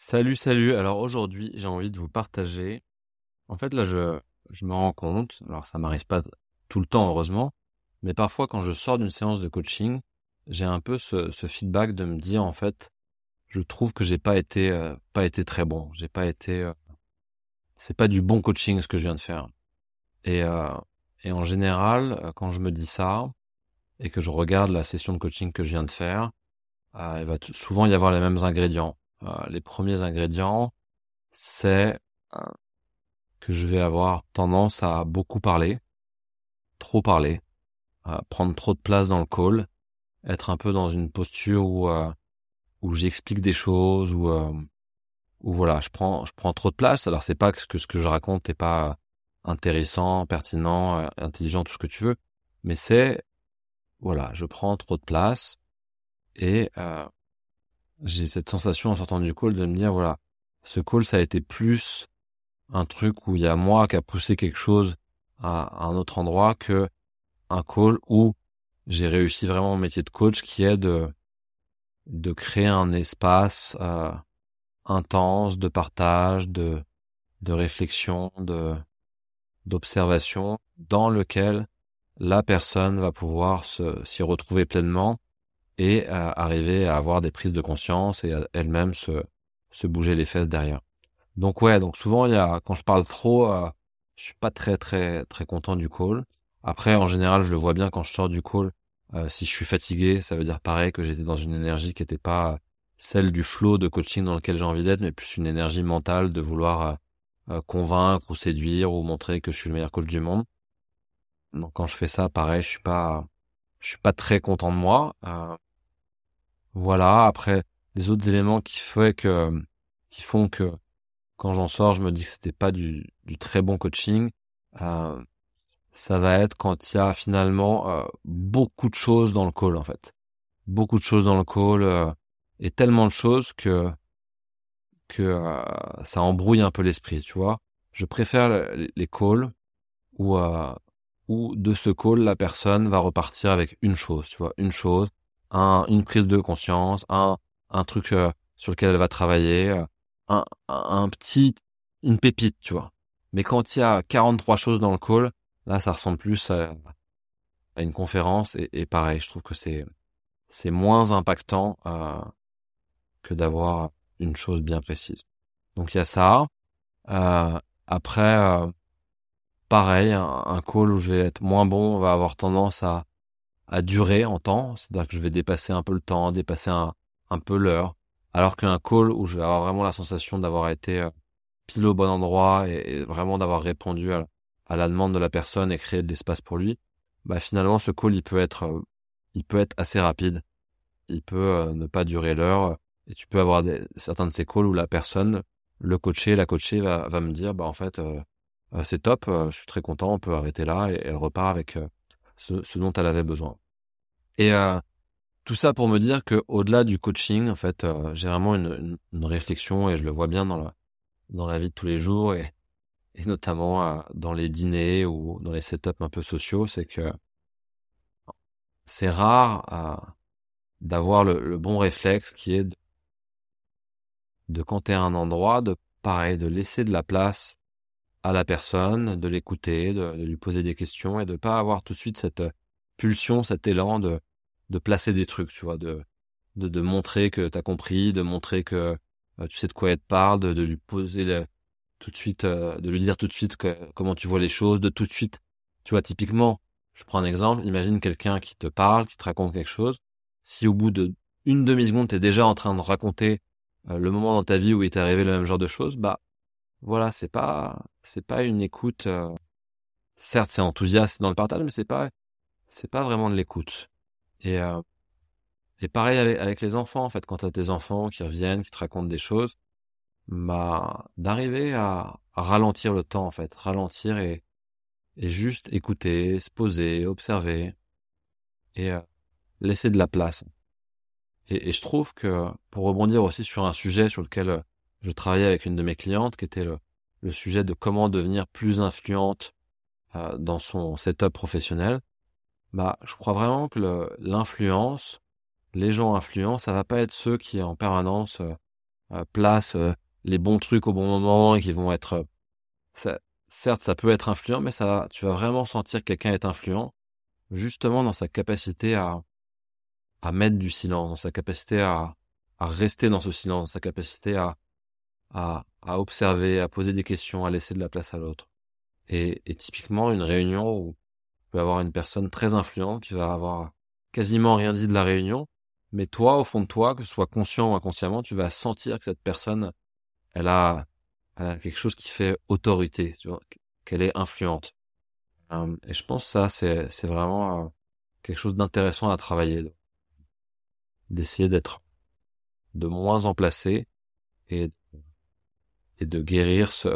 Salut, salut. Alors aujourd'hui, j'ai envie de vous partager. En fait, là, je, je me rends compte, alors ça m'arrive pas tout le temps, heureusement, mais parfois quand je sors d'une séance de coaching, j'ai un peu ce, ce, feedback de me dire, en fait, je trouve que j'ai pas été, euh, pas été très bon. J'ai pas été, euh, c'est pas du bon coaching ce que je viens de faire. Et, euh, et en général, quand je me dis ça et que je regarde la session de coaching que je viens de faire, il va souvent y avoir les mêmes ingrédients euh, les premiers ingrédients, c'est euh, que je vais avoir tendance à beaucoup parler, trop parler, prendre trop de place dans le call, être un peu dans une posture où euh, où j'explique des choses ou où voilà, je prends je prends trop de place. Alors c'est pas que ce que je raconte n'est pas intéressant, pertinent, intelligent, tout ce que tu veux, mais c'est voilà, je prends trop de place et euh, j'ai cette sensation en sortant du call de me dire voilà, ce call ça a été plus un truc où il y a moi qui a poussé quelque chose à, un autre endroit que un call où j'ai réussi vraiment mon métier de coach qui est de de créer un espace euh, intense de partage, de de réflexion, de d'observation dans lequel la personne va pouvoir s'y retrouver pleinement et arriver à avoir des prises de conscience et elle-même se, se bouger les fesses derrière. Donc ouais, donc souvent il y a quand je parle trop, euh, je suis pas très très très content du call. Après en général je le vois bien quand je sors du call. Euh, si je suis fatigué, ça veut dire pareil que j'étais dans une énergie qui n'était pas celle du flow de coaching dans lequel j'ai envie d'être, mais plus une énergie mentale de vouloir euh, euh, convaincre ou séduire ou montrer que je suis le meilleur coach du monde. Donc quand je fais ça, pareil, je suis pas, je suis pas très content de moi. Euh, voilà. Après, les autres éléments qui fait que, qui font que quand j'en sors, je me dis que c'était pas du, du très bon coaching. Euh, ça va être quand il y a finalement euh, beaucoup de choses dans le call en fait, beaucoup de choses dans le call euh, et tellement de choses que que euh, ça embrouille un peu l'esprit, tu vois. Je préfère les, calls où où de ce call la personne va repartir avec une chose, tu vois, une chose un, une prise de conscience, un, un truc euh, sur lequel elle va travailler, euh, un, un petit, une pépite, tu vois. Mais quand il y a 43 choses dans le call, là, ça ressemble plus à, à une conférence et, et, pareil, je trouve que c'est c'est moins impactant euh, que d'avoir une chose bien précise. Donc il y a ça. Euh, après, euh, pareil, un, un, call où je vais être moins bon va avoir tendance à à durer en temps, c'est-à-dire que je vais dépasser un peu le temps, dépasser un, peu l'heure, alors qu'un call où je vais avoir vraiment la sensation d'avoir été euh, pile au bon endroit et, vraiment d'avoir répondu à, la demande de la personne et créé de l'espace pour lui, bah finalement ce call il peut être euh, il peut être assez rapide, il peut euh, ne pas durer l'heure et tu peux avoir des, certains de ces calls où la personne, le coaché, la coachée va, va me dire bah en fait c'est top, je suis très content, on peut arrêter là et elle repart avec ce, dont elle avait besoin. Et euh, tout ça pour me dire que au-delà du coaching, en fait, euh, j'ai vraiment une, une, réflexion et je le vois bien dans la dans la vie de tous les jours et, et notamment euh, dans les dîners ou dans les setups un peu sociaux, c'est que c'est rare d'avoir le, le, bon réflexe qui est de, de quand t'es à un endroit, de pareil, de laisser de la place à la personne, de l'écouter, de, lui poser des questions et de pas avoir tout de suite cette euh, pulsion, cet élan de, de placer des trucs, tu vois, de, de, de montrer que t'as compris, de montrer que euh, tu sais de quoi elle te parle, de, de lui poser tout de suite, euh, de lui dire tout de suite que, comment tu vois les choses, de tout de suite, tu vois, typiquement, je prends un exemple, imagine quelqu'un qui te parle, qui te raconte quelque chose, si au bout de une demi-seconde, t'es déjà en train de raconter le moment dans ta vie où il t'est arrivé le même genre de choses, bah, voilà, c'est pas, c'est pas une écoute. Euh, certes, c'est enthousiaste dans le partage, mais c'est pas, c'est pas vraiment de l'écoute. Et euh, et pareil avec, avec, les enfants, en fait, quand t'as tes enfants qui reviennent, qui te racontent des choses, bah d'arriver à, ralentir le temps, en fait, ralentir et et juste écouter, se poser, observer et euh, laisser de la place. Et, et, je trouve que pour rebondir aussi sur un sujet sur lequel je travaillais avec une de mes clientes qui était le, le sujet de comment devenir plus influente euh, dans son setup professionnel. Bah, je crois vraiment que l'influence, les gens influents, ça va pas être ceux qui en permanence euh, place les bons trucs au bon moment et qui vont être ça, certes ça peut être influent mais ça tu vas vraiment sentir que quelqu'un est influent justement dans sa capacité à à mettre du silence dans sa capacité à à rester dans ce silence dans sa capacité à à, à observer à poser des questions à laisser de la place à l'autre et, et typiquement une réunion où peut avoir une personne très influente qui va avoir quasiment rien dit de la réunion mais toi au fond de toi que ce soit conscient ou inconsciemment tu vas sentir que cette personne elle a, quelque chose qui fait autorité, tu qu'elle est influente. Euh, et je pense que ça, c'est, c'est vraiment euh, quelque chose d'intéressant à travailler, d'essayer d'être de moins en placé et, et de guérir ce,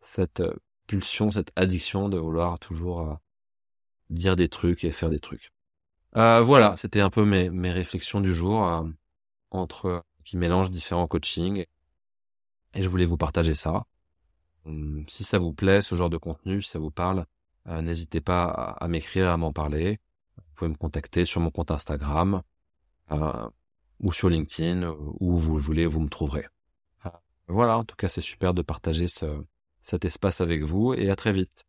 cette pulsion, cette addiction de vouloir toujours euh, dire des trucs et faire des trucs. voilà, c'était un peu mes, mes réflexions du jour entre qui mélangent différents coachings et je voulais vous partager ça. Hum, si ça vous plaît, ce genre de contenu, si ça vous parle, euh, n'hésitez pas à, m'écrire, à m'en parler. Vous pouvez me contacter sur mon compte Instagram euh, ou sur LinkedIn, où vous voulez, vous me trouverez. Voilà, en tout cas, c'est super de partager ce, cet espace avec vous et à très vite.